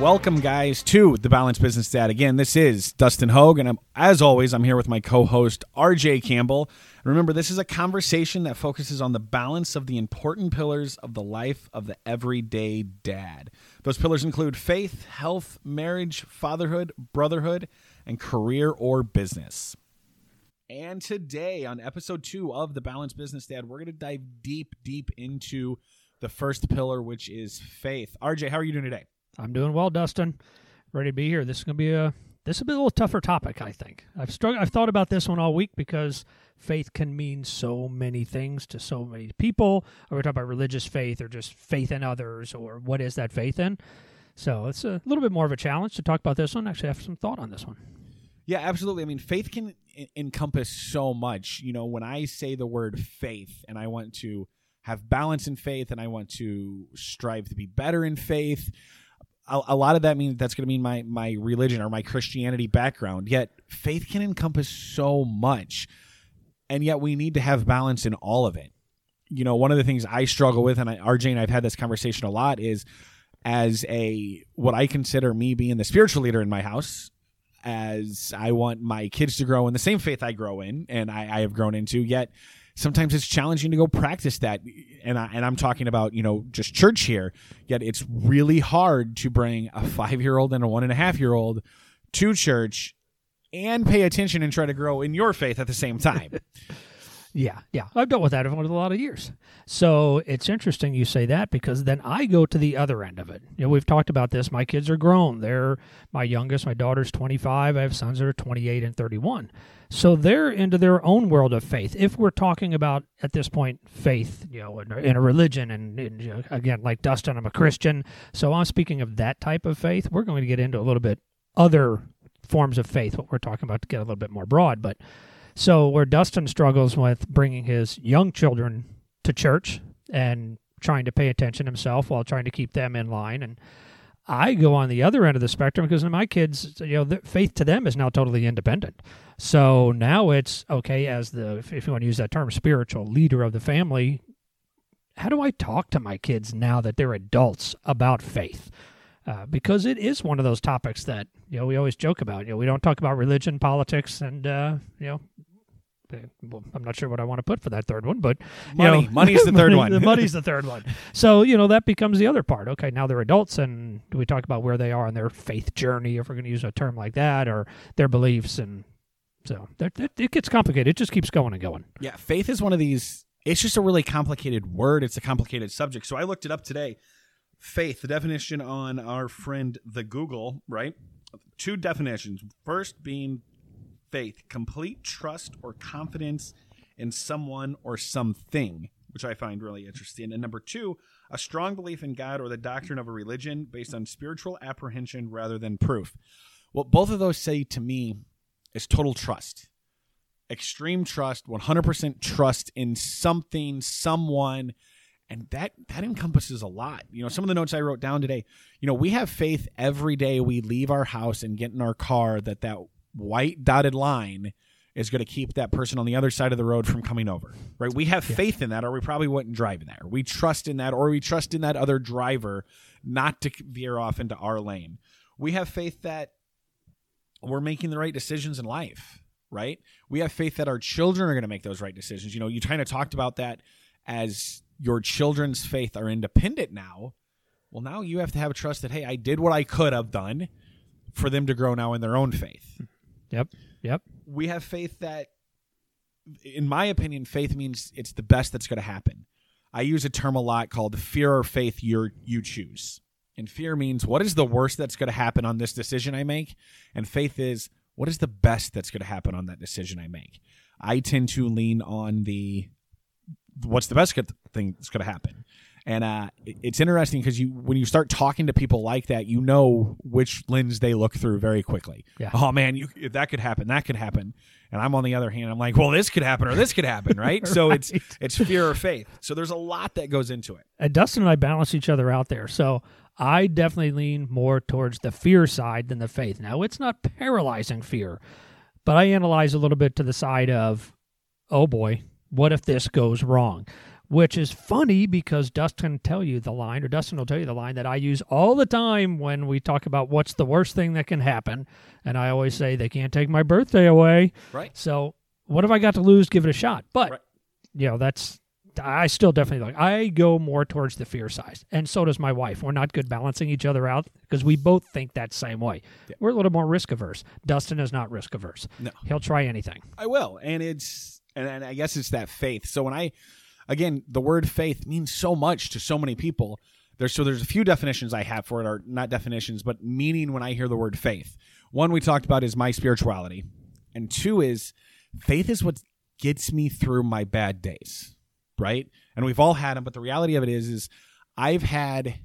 Welcome, guys, to the Balanced Business Dad. Again, this is Dustin Hoog, and I'm, as always, I'm here with my co-host RJ Campbell. Remember, this is a conversation that focuses on the balance of the important pillars of the life of the everyday dad. Those pillars include faith, health, marriage, fatherhood, brotherhood, and career or business. And today, on episode two of the Balanced Business Dad, we're going to dive deep, deep into the first pillar, which is faith. RJ, how are you doing today? I'm doing well, Dustin. Ready to be here. This is going to be a this will be a little tougher topic, I think. I've strugg- I've thought about this one all week because faith can mean so many things to so many people. Are we talking about religious faith or just faith in others or what is that faith in? So it's a little bit more of a challenge to talk about this one. Actually, I have some thought on this one. Yeah, absolutely. I mean, faith can encompass so much. You know, when I say the word faith and I want to have balance in faith and I want to strive to be better in faith, a, a lot of that means that's going to mean my my religion or my Christianity background. Yet faith can encompass so much, and yet we need to have balance in all of it. You know, one of the things I struggle with, and I, RJ and I've had this conversation a lot, is as a what I consider me being the spiritual leader in my house, as I want my kids to grow in the same faith I grow in and I, I have grown into. Yet sometimes it's challenging to go practice that and I, and I'm talking about you know just church here yet it's really hard to bring a five year old and a one and a half year old to church and pay attention and try to grow in your faith at the same time Yeah, yeah. I've dealt with that over a lot of years. So it's interesting you say that because then I go to the other end of it. You know, we've talked about this. My kids are grown. They're my youngest, my daughter's 25. I have sons that are 28 and 31. So they're into their own world of faith. If we're talking about at this point faith, you know, in, in a religion, and, you know, again, like Dustin, I'm a Christian. So I'm speaking of that type of faith. We're going to get into a little bit other forms of faith. What we're talking about to get a little bit more broad, but so where Dustin struggles with bringing his young children to church and trying to pay attention himself while trying to keep them in line and I go on the other end of the spectrum because my kids, you know, faith to them is now totally independent. So now it's okay as the, if you want to use that term, spiritual leader of the family. How do I talk to my kids now that they're adults about faith? Uh, because it is one of those topics that you know we always joke about. You know, we don't talk about religion, politics, and uh, you know. Well, I'm not sure what I want to put for that third one, but money, know, money's the third one. the money's the third one. So you know that becomes the other part. Okay, now they're adults, and do we talk about where they are in their faith journey, if we're going to use a term like that, or their beliefs, and so it gets complicated. It just keeps going and going. Yeah, faith is one of these. It's just a really complicated word. It's a complicated subject. So I looked it up today faith, the definition on our friend the Google, right? Two definitions. First being faith, complete trust or confidence in someone or something, which I find really interesting. And number two, a strong belief in God or the doctrine of a religion based on spiritual apprehension rather than proof. What both of those say to me is total trust. Extreme trust, 100% trust in something, someone, and that that encompasses a lot you know some of the notes i wrote down today you know we have faith every day we leave our house and get in our car that that white dotted line is going to keep that person on the other side of the road from coming over right? We have yeah. faith in that or we probably wouldn't drive in there we trust in that or we trust in that other driver not to veer off into our lane. We have faith that we're making the right decisions in life right? We have faith that our children are going to make those right decisions. You know you kind of talked about that as your children's faith are independent now, well, now you have to have a trust that, hey, I did what I could have done for them to grow now in their own faith. Yep. Yep. We have faith that, in my opinion, faith means it's the best that's going to happen. I use a term a lot called fear or faith you you choose. And fear means what is the worst that's going to happen on this decision I make? And faith is what is the best that's going to happen on that decision I make? I tend to lean on the what's the best thing that's going to happen. And uh, it's interesting because you when you start talking to people like that, you know which lens they look through very quickly. Yeah. Oh man, you, that could happen, that could happen. And I'm on the other hand, I'm like, well, this could happen or this could happen, right? So it's it's fear or faith. So there's a lot that goes into it. And Dustin and I balance each other out there. So I definitely lean more towards the fear side than the faith. Now it's not paralyzing fear, but I analyze a little bit to the side of, oh boy, what if this goes wrong? Which is funny because Dustin tell you the line, or Dustin will tell you the line that I use all the time when we talk about what's the worst thing that can happen, and I always say they can't take my birthday away. Right. So what have I got to lose? Give it a shot. But Right. you know that's I still definitely like I go more towards the fear side, and so does my wife. We're not good balancing each other out because we both think that same way. Yeah. We're a little more risk averse. Dustin is not risk averse. No. He'll try anything. I will, and it's and, and I guess it's that faith. So when I, again, the word faith means so much to so many people. There's so there's a few definitions I have for it, or not definitions, but meaning when I hear the word faith. One we talked about is my spirituality, and two is faith is what gets me through my bad days, right? And we've all had them, but the reality of it is, is I've had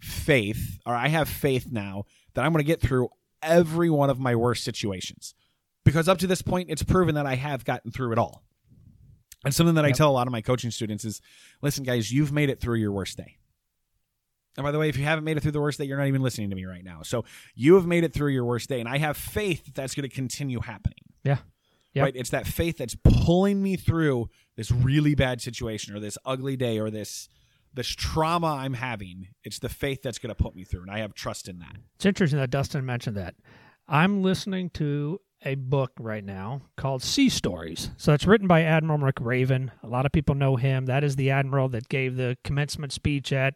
faith, or I have faith now that I'm going to get through every one of my worst situations because up to this point it's proven that I have gotten through it all. And something that I tell a lot of my coaching students is listen guys, you've made it through your worst day. And by the way, if you haven't made it through the worst day, you're not even listening to me right now. So you have made it through your worst day and I have faith that that's going to continue happening. Yeah. Yep. Right? It's that faith that's pulling me through this really bad situation or this ugly day or this this trauma I'm having. It's the faith that's going to put me through and I have trust in that. It's interesting that Dustin mentioned that. I'm listening to a book right now called Sea Stories. So it's written by Admiral McRaven. A lot of people know him. That is the admiral that gave the commencement speech at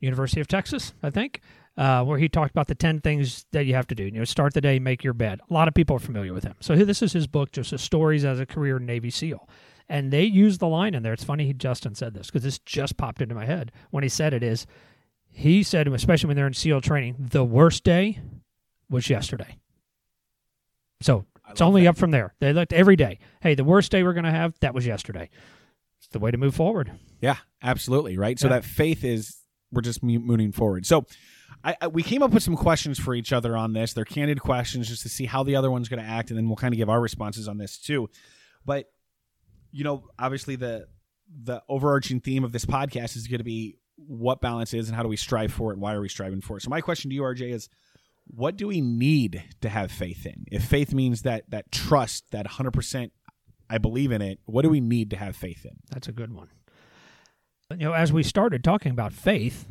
University of Texas, I think, uh, where he talked about the 10 things that you have to do. You know, start the day, make your bed. A lot of people are familiar with him. So this is his book, just his stories as a career Navy SEAL. And they use the line in there. It's funny he Dustin said this because this just popped into my head when he said it is he said, especially when they're in SEAL training, the worst day was yesterday. So I it's only that. up from there. They looked every day. Hey, the worst day we're going to have, that was yesterday. It's the way to move forward. Yeah, absolutely. Right. So Yeah. that faith is we're just moving forward. So I, I, we came up with some questions for each other on this. They're candid questions just to see how the other one's going to act, and then we'll kind of give our responses on this too. But you know, obviously the the overarching theme of this podcast is going to be what balance is and how do we strive for it and why are we striving for it. So my question to you, RJ, is what do we need to have faith in? If faith means that that trust, that hundred percent, I believe in it. What do we need to have faith in? That's a good one. You know, as we started talking about faith,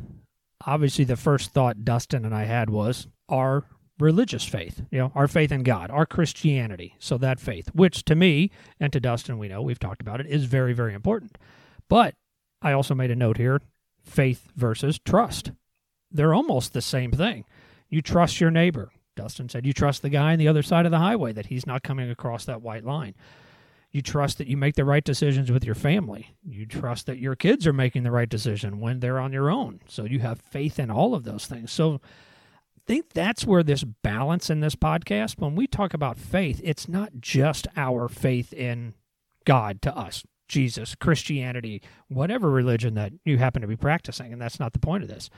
obviously the first thought Dustin and I had was our religious faith, you know, our faith in God, our Christianity. So that faith, which to me and to Dustin, we know, we've talked about it, is very, very important. But I also made a note here faith versus trust. They're almost the same thing. You trust your neighbor. Dustin said you trust the guy on the other side of the highway that he's not coming across that white line. You trust that you make the right decisions with your family. You trust that your kids are making the right decision when they're on your own. So you have faith in all of those things. So I think that's where this balance in this podcast, when we talk about faith, it's not just our faith in God to us, Jesus, Christianity, whatever religion that you happen to be practicing. And that's not the point of this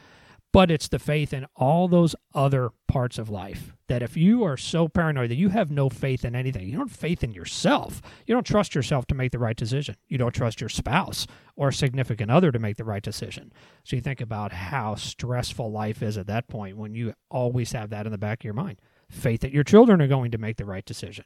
but it's the faith in all those other parts of life that if you are so paranoid that you have no faith in anything, you don't have faith in yourself, you don't trust yourself to make the right decision, you don't trust your spouse or significant other to make the right decision. So you think about how stressful life is at that point when you always have that in the back of your mind faith that your children are going to make the right decision.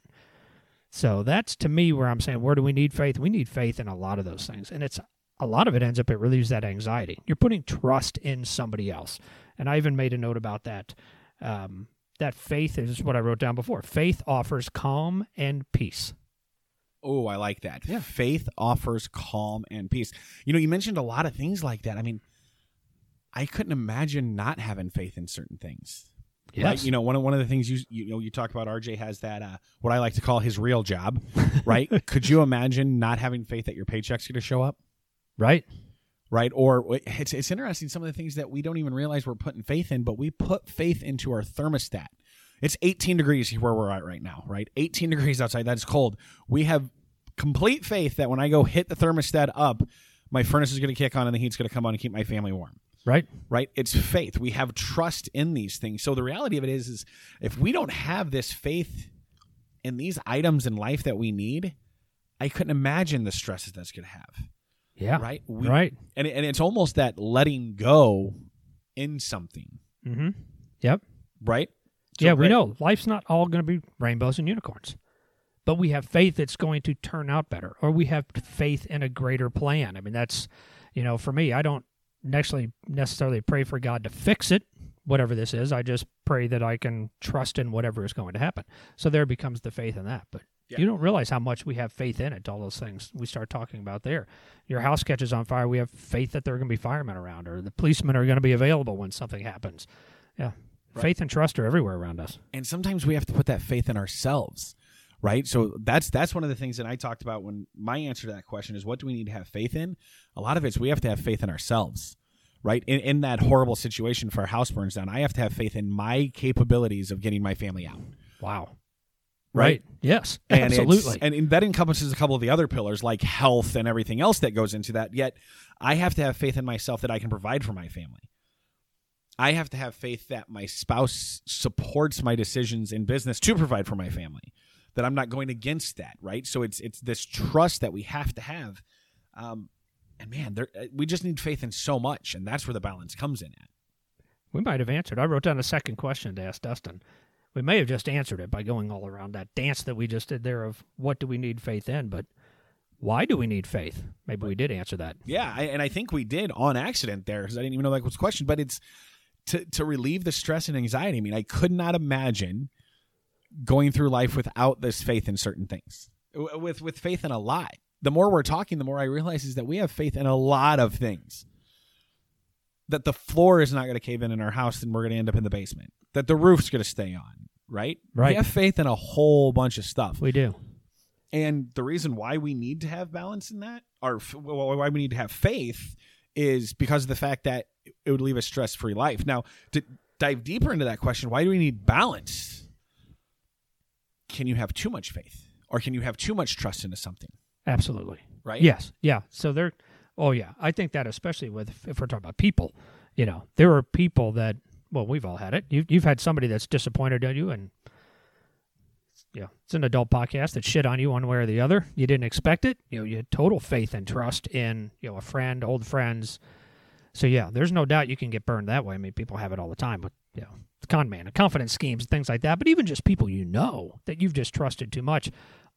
So that's to me where I'm saying, where do we need faith? We need faith in a lot of those things. And it's a lot of it ends up it relieves that anxiety. You're putting trust in somebody else, and I even made a note about that. Um, that faith is what I wrote down before. Faith offers calm and peace. Oh, I like that. Yeah. Faith offers calm and peace. You know, you mentioned a lot of things like that. I mean, I couldn't imagine not having faith in certain things. Right? You know, one of one of the things you you know you talk about RJ has that uh, what I like to call his real job, right? Could you imagine not having faith that your paycheck's going to show up? Right? right? Or it's it's interesting some of the things that we don't even realize we're putting faith in, but we put faith into our thermostat. It's 18 degrees where we're at right now, right? 18 degrees outside. That's cold. We have complete faith that when I go hit the thermostat up, my furnace is going to kick on and the heat's going to come on and keep my family warm. Right? Right? It's faith. We have trust in these things. So the reality of it is, is if we don't have this faith in these items in life that we need, I couldn't imagine the stresses that's going to have Yeah. right? We, Right. And and it's almost that letting go in something, Mm-hmm. Yep. right? So, yeah, we know life's not all going to be rainbows and unicorns. but we have faith it's going to turn out better, or we have faith in a greater plan. I mean, that's, you know, for me, I don't necessarily necessarily pray for God to fix it, whatever this is. I just pray that I can trust in whatever is going to happen. So there becomes the faith in that. But Yeah. you don't realize how much we have faith in it. All those things we start talking about there. Your house catches on fire. We have faith that there are going to be firemen around, or the policemen are going to be available when something happens. Yeah, Right. faith and trust are everywhere around us. and sometimes we have to put that faith in ourselves right so that's that's one of the things that i talked about when my answer to that question is what do we need to have faith in a lot of it's we have to have faith in ourselves right in, in that horrible situation if our house burns down i have to have faith in my capabilities of getting my family out Wow. Right. Yes. and absolutely. and, and that encompasses a couple of the other pillars like health and everything else that goes into that yet i have to have faith in myself that i can provide for my family i have to have faith that my spouse supports my decisions in business to provide for my family that i'm not going against that right so it's it's this trust that we have to have um, and man there uh, we just need faith in so much and that's where the balance comes in at we might have answered. I wrote down a second question to ask Dustin. We may have just answered it by going all around that dance that we just did there of what do we need faith in, but why do we need faith? Maybe we did answer that. Yeah, I, and I think we did on accident there because I didn't even know that was a question. But it's to to relieve the stress and anxiety. I mean, I could not imagine going through life without this faith in certain things. With with faith in a lot. The more we're talking, the more I realize is that we have faith in a lot of things. That the floor is not going to cave in in our house, and we're going to end up in the basement. That the roof's going to stay on. Right. Right. We have faith in a whole bunch of stuff. We do. And the reason why we need to have balance in that, or why we need to have faith, is because of the fact that it would leave a stress free life. Now, to dive deeper into that question, why do we need balance? Can you have too much faith, or can you have too much trust into something? Absolutely. Right? Yes. Yeah. So there. Oh yeah. I think that especially with if we're talking about people, you know, there are people that well, we've all had it. You've you've had somebody that's disappointed in you, and yeah, it's an adult podcast that shit on you one way or the other. You didn't expect it. You know, you had total faith and trust in you know a friend, old friends. So yeah, there's no doubt you can get burned that way. I mean, people have it all the time with you know con man, confidence schemes, things like that. But even just people you know that you've just trusted too much.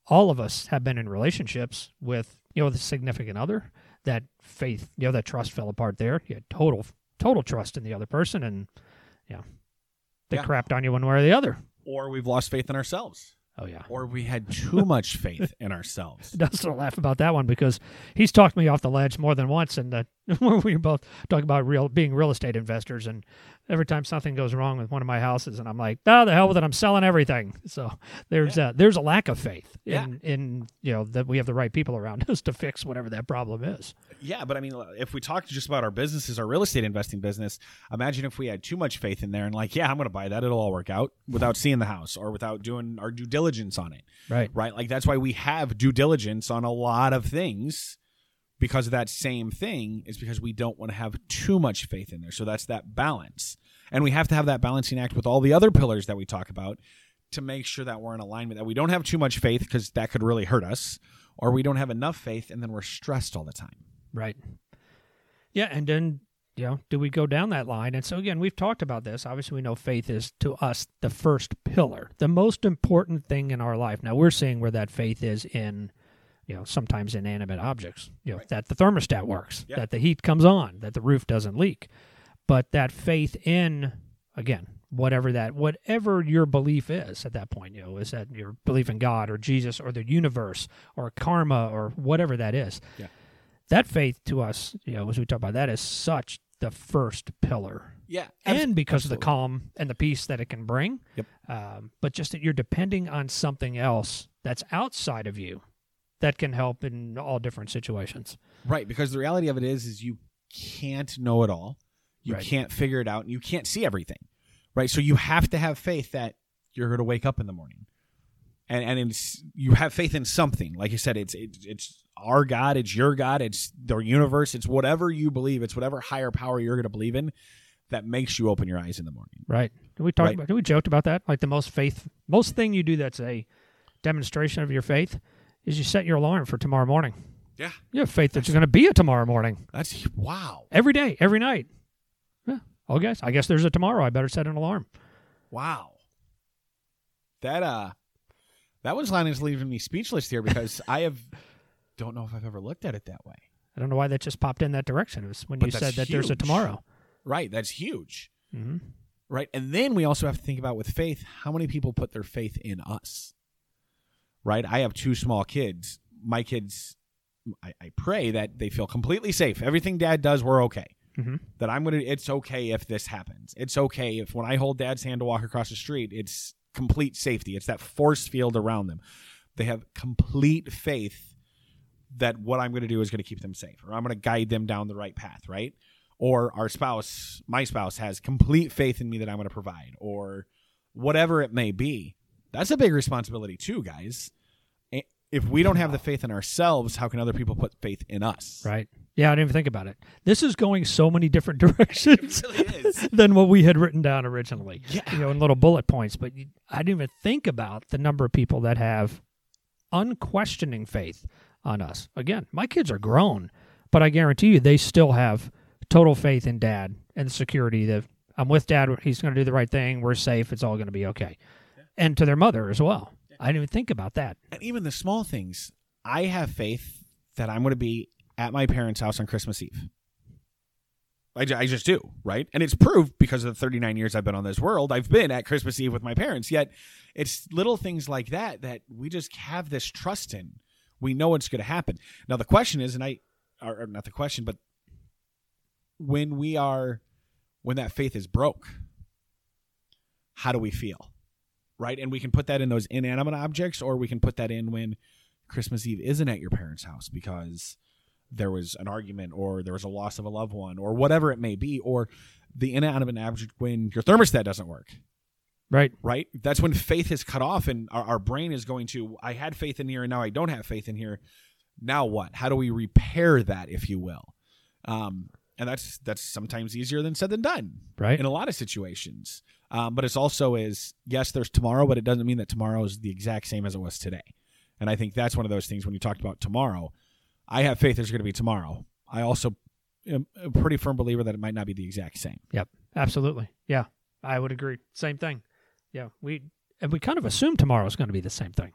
All of us have been in relationships with you know the significant other that faith, you know, that trust fell apart there. You had total total trust in the other person, and yeah, they Yeah. crapped on you one way or the other. Or we've lost faith in ourselves, Oh yeah. or we had too much faith in ourselves. Dustin will laugh about that one because he's talked me off the ledge more than once, and we both talk about real being real estate investors. And every time something goes wrong with one of my houses, and I'm like, "Oh, the hell with it! I'm selling everything." So there's uh, there's a lack of faith Yeah. in in you know that we have the right people around us to fix whatever that problem is. Yeah, but I mean, if we talk just about our businesses, our real estate investing business, imagine if we had too much faith in there and like, yeah, I'm going to buy that; it'll all work out without seeing the house or without doing our due diligence on it, Right. right? Like that's why we have due diligence on a lot of things because of that same thing. Is because we don't want to have too much faith in there. So that's that balance, and we have to have that balancing act with all the other pillars that we talk about to make sure that we're in alignment. That we don't have too much faith because that could really hurt us, or we don't have enough faith and then we're stressed all the time. Right. Yeah, and then you know, do we go down that line? And so again, we've talked about this. Obviously, we know faith is to us the first pillar, the most important thing in our life. Now we're seeing where that faith is in, you know, sometimes inanimate objects. You know, Right. that the thermostat works, Yeah. that the heat comes on, that the roof doesn't leak. But that faith in again, whatever that whatever your belief is at that point, you know, is that your belief in God or Jesus or the universe or karma or whatever that is yeah. that faith to us, you know, as we talk about that, is such the first pillar, Yeah, and because of the calm and the peace that it can bring. Yep. Um, but just that you're depending on something else that's outside of you that can help in all different situations. Right, because the reality of it is, is you can't know it all. You Right. can't figure it out, and you can't see everything. Right, so you have to have faith that you're going to wake up in the morning, and and it's you have faith in something. Like you said, it's it's, it's our God, it's your God, it's the universe, it's whatever you believe, it's whatever higher power you're going to believe in that makes you open your eyes in the morning. Right? Did we talk Right. about? Did we joked about that? Like the most faith, most thing you do that's a demonstration of your faith is you set your alarm for tomorrow morning. Yeah, You have faith that you're going to be a tomorrow morning that's wow, every day, every night. Yeah. Oh, guess I guess there's a tomorrow. I better set an alarm. wow. That uh, That one's was is leaving me speechless here because I have don't know if I've ever looked at it that way. I don't know why that just popped in that direction. It was when But you said that there's a tomorrow. Right, that's huge. hmm Right, and then we also have to think about with faith, how many people put their faith in us? Right, I have two small kids. My kids, I, I pray that they feel completely safe. Everything Dad does, we're okay. hmm that I'm gonna. It's okay if this happens. It's okay if when I hold Dad's hand to walk across the street, it's complete safety. It's that force field around them. They have complete faith that what I'm going to do is going to keep them safe, or I'm going to guide them down the right path, right? Or our spouse, my spouse, has complete faith in me that I'm going to provide, or whatever it may be. That's a big responsibility too, guys. If we don't have the faith in ourselves, how can other people put faith in us? Right. Yeah, I didn't even think about it. This is going so many different directions really than what we had written down originally. Yeah. You know, in little bullet points. But I didn't even think about the number of people that have unquestioning faith on us. Again, my kids are grown, but I guarantee you they still have total faith in dad and the security that I'm with dad. He's going to do the right thing. We're safe. It's all going to be okay. And to their mother as well. I didn't even think about that. and even the small things. I have faith that I'm going to be at my parents' house on Christmas Eve. I, I just do, right? And it's proved because of the 39 years I've been on this world. I've been at Christmas Eve with my parents. Yet it's little things like that that we just have this trust in. We know it's going to happen. Now the question is, and I, or, or not the question, but when we are, when that faith is broke, how do we feel? Right? And we can put that in those inanimate objects, or we can put that in when Christmas Eve isn't at your parents' house because there was an argument or there was a loss of a loved one or whatever it may be, or the inanimate object when your thermostat doesn't work. Right. Right? That's when faith is cut off and our, our brain is going to, I had faith in here and now I don't have faith in here. Now what? How do we repair that, if you will? Um, and that's that's sometimes easier than said than done Right. in a lot of situations. Um, but it's also is yes, there's tomorrow, but it doesn't mean that tomorrow is the exact same as it was today. And I think that's one of those things when you talked about tomorrow. I have faith there's going to be tomorrow. I also am a pretty firm believer that it might not be the exact same. Yep, absolutely. Yeah, I would agree. Same thing. Yeah, we and we kind of assume tomorrow is going to be the same thing.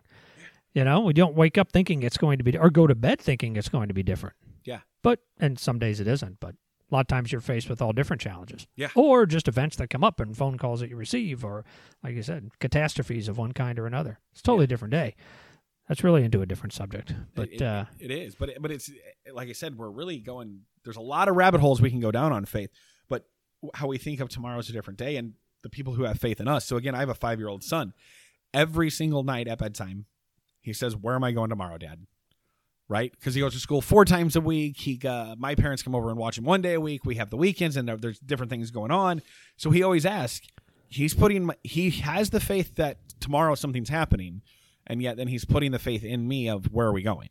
You know, we don't wake up thinking it's going to be, or go to bed thinking it's going to be different. Yeah. But and some days it isn't. But a lot of times you're faced with all different challenges. Yeah. Or just events that come up and phone calls that you receive, or like you said, catastrophes of one kind or another. It's a totally different day. That's really into a different subject. But it, uh, it is, but it, but it's like I said, we're really going. There's a lot of rabbit holes we can go down on faith, but how we think of tomorrow is a different day, and the people who have faith in us. So again, I have a five year old son. Every single night at bedtime, he says, "Where am I going tomorrow, Dad?" Right? Because he goes to school four times a week. He, uh, my parents come over and watch him one day a week. We have the weekends, and there's different things going on. So he always asks. He's putting. He has the faith that tomorrow something's happening, and yet then he's putting the faith in me of where are we going.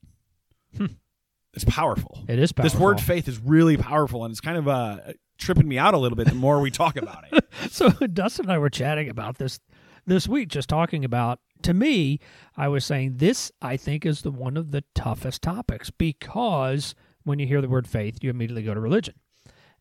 It's powerful. it is powerful. This word faith is really powerful, and it's kind of uh, tripping me out a little bit the more we talk about it. so Dustin and I were chatting about this this week, just talking about. To me, I was saying this. I think is the one of the toughest topics because when you hear the word faith, you immediately go to religion,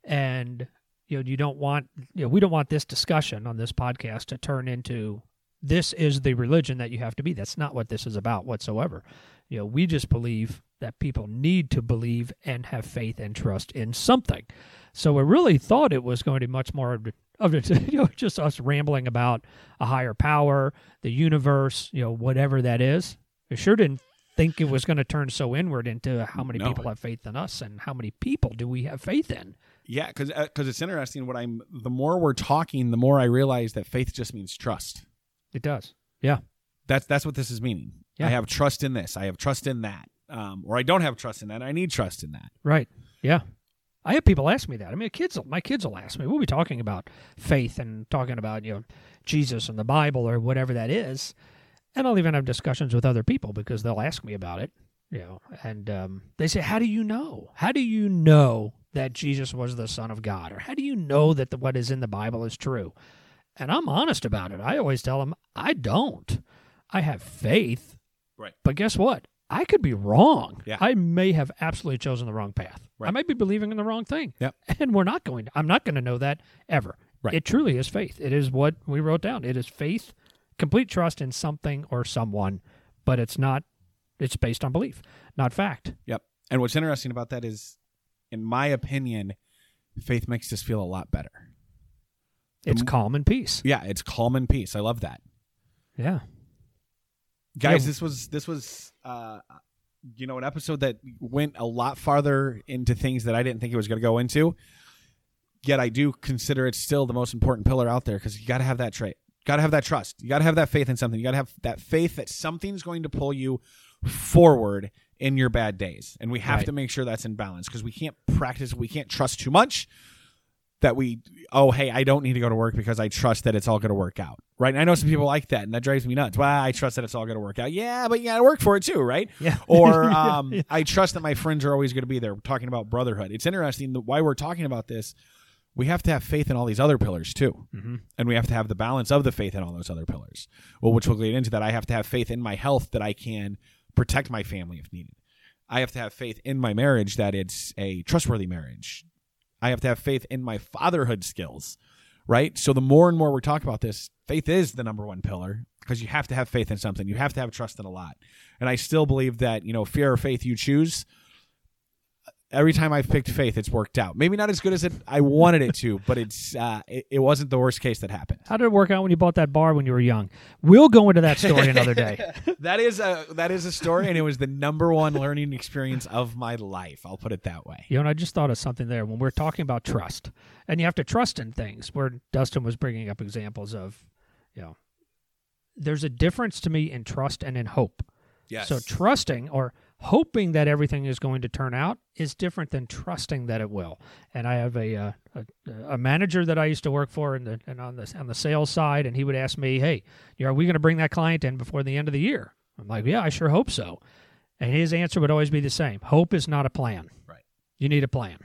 and you know you don't want you know we don't want this discussion on this podcast to turn into this is the religion that you have to be. That's not what this is about whatsoever. You know, we just believe that people need to believe and have faith and trust in something. So I really thought it was going to be much more of, you know, just us rambling about a higher power, the universe, you know, whatever that is. I sure didn't think it was going to turn so inward into how many No. people have faith in us and how many people do we have faith in. Yeah, because because it's interesting. What I'm the more we're talking, the more I realize that faith just means trust. It does. Yeah. That's that's what this is meaning. Yeah. I have trust in this. I have trust in that. Um, or I don't have trust in that. I need trust in that. Right. Yeah. I have people ask me that. I mean, kids, my kids will ask me, we'll be talking about faith and talking about, you know, Jesus and the Bible or whatever that is. And I'll even have discussions with other people because they'll ask me about it, you know, and um, they say, how do you know? How do you know that Jesus was the Son of God? Or how do you know that the, what is in the Bible is true? And I'm honest about it. I always tell them, I don't. I have faith. Right. But guess what? I could be wrong. Yeah. I may have absolutely chosen the wrong path. I Right. might be believing in the wrong thing. Yep. And we're not going to, I'm not going to know that ever. Right. It truly is faith. It is what we wrote down. It is faith, complete trust in something or someone but it's not. It's based on belief, not fact. Yep. And what's interesting about that is, in my opinion, faith makes us feel a lot better. It's m- calm and peace. Yeah, it's calm and peace. I love that. Yeah. Guys Yeah. this was this was uh you know an episode that went a lot farther into things that i didn't think it was going to go into yet i do consider it still the most important pillar out there because you got to have that trait got to have that trust you got to have that faith in something you got to have that faith that something's going to pull you forward in your bad days and we have Right. to make sure that's in balance because we can't practice we can't trust too much that we oh hey i don't need to go to work because i trust that it's all going to work out right? And i know some people like that and that drives me nuts. Well i trust that it's all going to work out. Yeah but you got to work for it too right? Yeah. or um, i trust that my friends are always going to be there We're talking about brotherhood. It's interesting that why we're talking about this we have to have faith in all these other pillars too. Mm-hmm. and we have to have the balance of the faith in all those other pillars. Well which will lead into that. I have to have faith in my health that i can protect my family if needed. I have to have faith in my marriage that it's a trustworthy marriage I have to have faith in my fatherhood skills, right? So the more and more we're talking about this, faith is the number one pillar because you have to have faith in something. You have to have trust in a lot. And I still believe that, you know, fear or faith you choose. Every time I've picked faith, it's worked out. Maybe not as good as it I wanted it to, but it's uh, it, it wasn't the worst case that happened. How did it work out when you bought that bar when you were young? We'll go into that story another day. that is a that is a story, and it was the number one learning experience of my life. I'll put it that way. You know, and I just thought of something there when we're talking about trust, and you have to trust in things. Where Dustin was bringing up examples of, you know, there's a difference to me in trust and in hope. Yes. So trusting or hoping that everything is going to turn out is different than trusting that it will. And I have a uh, a, a manager that I used to work for in the and on the on the sales side, and he would ask me, "Hey, you know, are we going to bring that client in before the end of the year?" I'm like, "Yeah, I sure hope so." And his answer would always be the same: "Hope is not a plan. Right. You need a plan."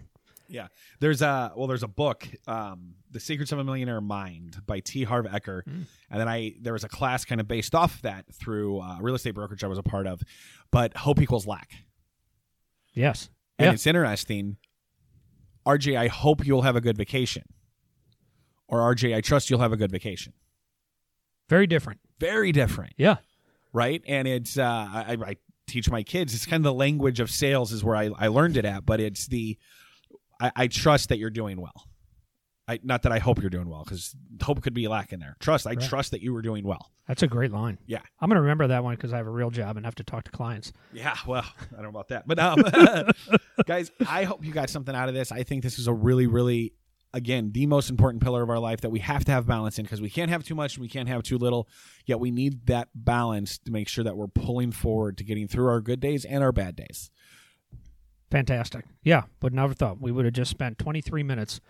Yeah, there's a well, there's a book, um, "The Secrets of a Millionaire Mind" by T. Harv Eker, Mm. and then I there was a class kind of based off that through uh, real estate brokerage I was a part of, but hope equals lack, Yes. and Yeah. it's interesting. RJ, I hope you'll have a good vacation, or RJ, I trust you'll have a good vacation. Very different. Very different, Yeah. right? And it's uh, I, I teach my kids. It's kind of the language of sales is where I, I learned it at, but it's the I, I trust that you're doing well. I, not that I hope you're doing well because hope could be lacking there. Trust, I Right. trust that you were doing well. That's a great line. Yeah. I'm going to remember that one because I have a real job and have to talk to clients. Yeah, well, I don't know about that, but um, guys, I hope you got something out of this. I think this is a really, really, again, the most important pillar of our life that we have to have balance in because we can't have too much and we can't have too little. Yet we need that balance to make sure that we're pulling forward to getting through our good days and our bad days. Fantastic. Yeah, would never thought we would have just spent 23 minutes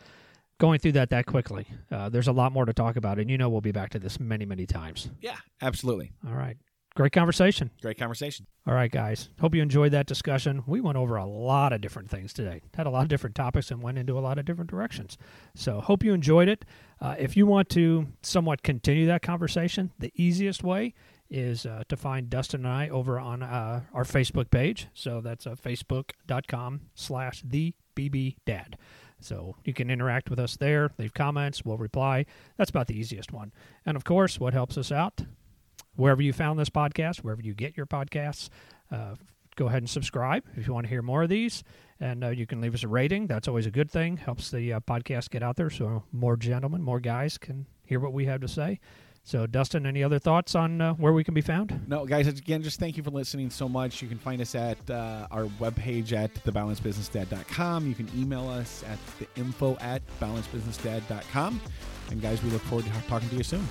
going through that that quickly. Uh, there's a lot more to talk about, and you know we'll be back to this many, many times. Yeah, absolutely. All right. Great conversation. Great conversation. All right, guys. Hope you enjoyed that discussion. We went over a lot of different things today, had a lot of different topics, and went into a lot of different directions. So, hope you enjoyed it. Uh, if you want to somewhat continue that conversation, the easiest way is uh, to find Dustin and I over on uh, our Facebook page. So, that's uh, facebook.com slash the BB Dad. So you can interact with us there, leave comments, we'll reply. That's about the easiest one. And of course, what helps us out, wherever you found this podcast, wherever you get your podcasts, uh, go ahead and subscribe if you want to hear more of these. And uh, you can leave us a rating. That's always a good thing. Helps the uh, podcast get out there so more gentlemen, more guys can hear what we have to say. So, Dustin, any other thoughts on uh, where we can be found? No, guys, again, just thank you for listening so much. You can find us at uh, our webpage at thebalancedbusinessdad.com. You can email us at the info at balancedbusinessdad.com. And guys, we look forward to talking to you soon.